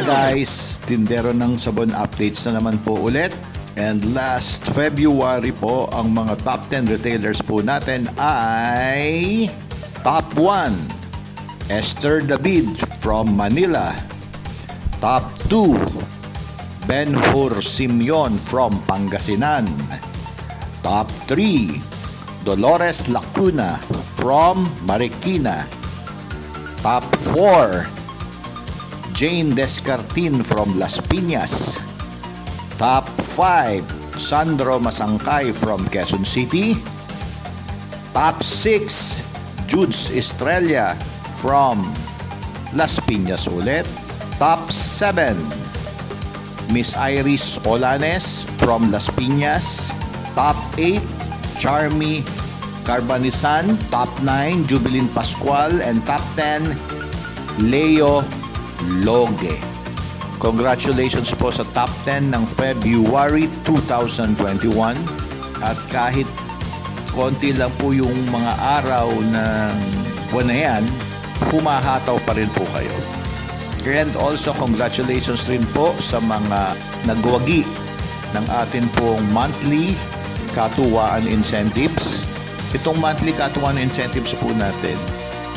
guys, Tindero ng Sabon updates na naman po ulit. And last February po, ang mga top 10 retailers po natin ay Top 1, Esther David from Manila. Top 2, Ben Hur Simeon from Pangasinan. Top 3, Dolores Lacuna from Marikina. Top 4, Jane Descartin from Las Piñas. Top 5, Sandro Masangkay from Quezon City. Top 6, Judes Estrella from Las Piñas ulit. Top 7, Miss Iris Olanes from Las Piñas. Top 8, Charmy Carbanisan. Top 9, Jubilin Pascual. And top 10, Leo Loge. Congratulations po sa top 10 ng February 2021. At kahit konti lang po yung mga araw ng buwan na yan, humahataw pa rin po kayo. And also congratulations rin po sa mga nagwagi ng atin pong monthly katuwaan incentives. Itong monthly katuwaan incentives po natin,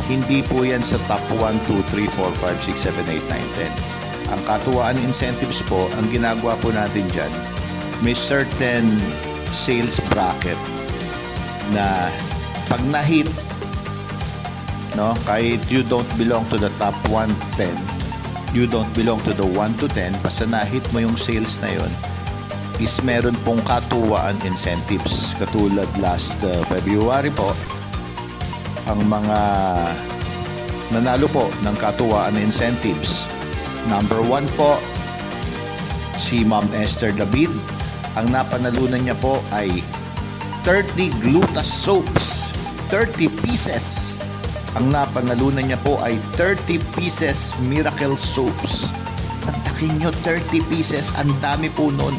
hindi po yan sa top 1, 2, 3, 4, 5, 6, 7, 8, 9, 10 ang katuwaan incentives po, ang ginagawa po natin dyan, may certain sales bracket na pag na-hit, no, kahit you don't belong to the top 110, you don't belong to the 1 to 10, basta na-hit mo yung sales na yon is meron pong katuwaan incentives. Katulad last uh, February po, ang mga nanalo po ng katuwaan incentives Number 1 po, si Ma'am Esther David. Ang napanalunan niya po ay 30 Glutas soaps. 30 pieces. Ang napanalunan niya po ay 30 pieces Miracle soaps. Pagtakin nyo, 30 pieces. Ang dami po nun.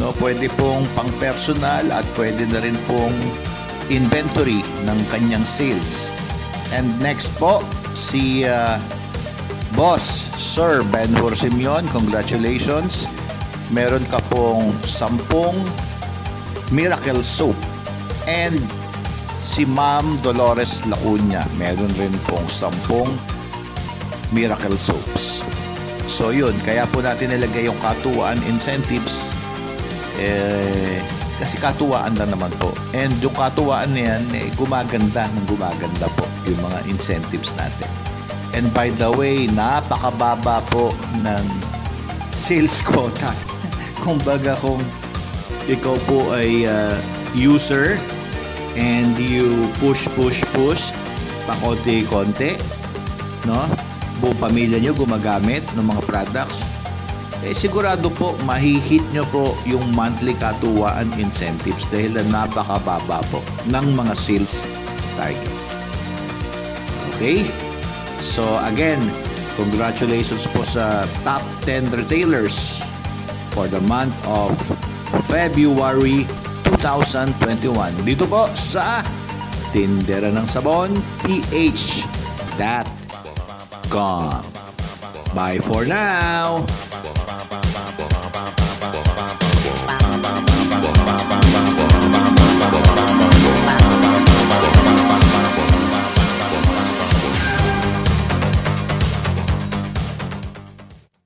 No, pwede pong pang personal at pwede na rin pong inventory ng kanyang sales. And next po, si uh, Boss, Sir Ben Simeon, congratulations. Meron ka pong sampung Miracle Soap. And si Ma'am Dolores Lacuna, meron rin pong sampung Miracle Soaps. So yun, kaya po natin nilagay yung katuwaan incentives. Eh, kasi katuwaan lang naman po. And yung katuwaan na yan, eh, gumaganda ng gumaganda po yung mga incentives natin. And by the way, napakababa po ng sales quota. Kumbaga kung ikaw po ay uh, user and you push, push, push, pakonti-konti, no? Buong pamilya nyo gumagamit ng mga products, eh sigurado po mahihit nyo po yung monthly katuwaan incentives dahil na napakababa po ng mga sales target. Okay? So again, congratulations po sa top 10 retailers for the month of February 2021. Dito po sa Tindera ng Sabon, ph.com. Bye for now!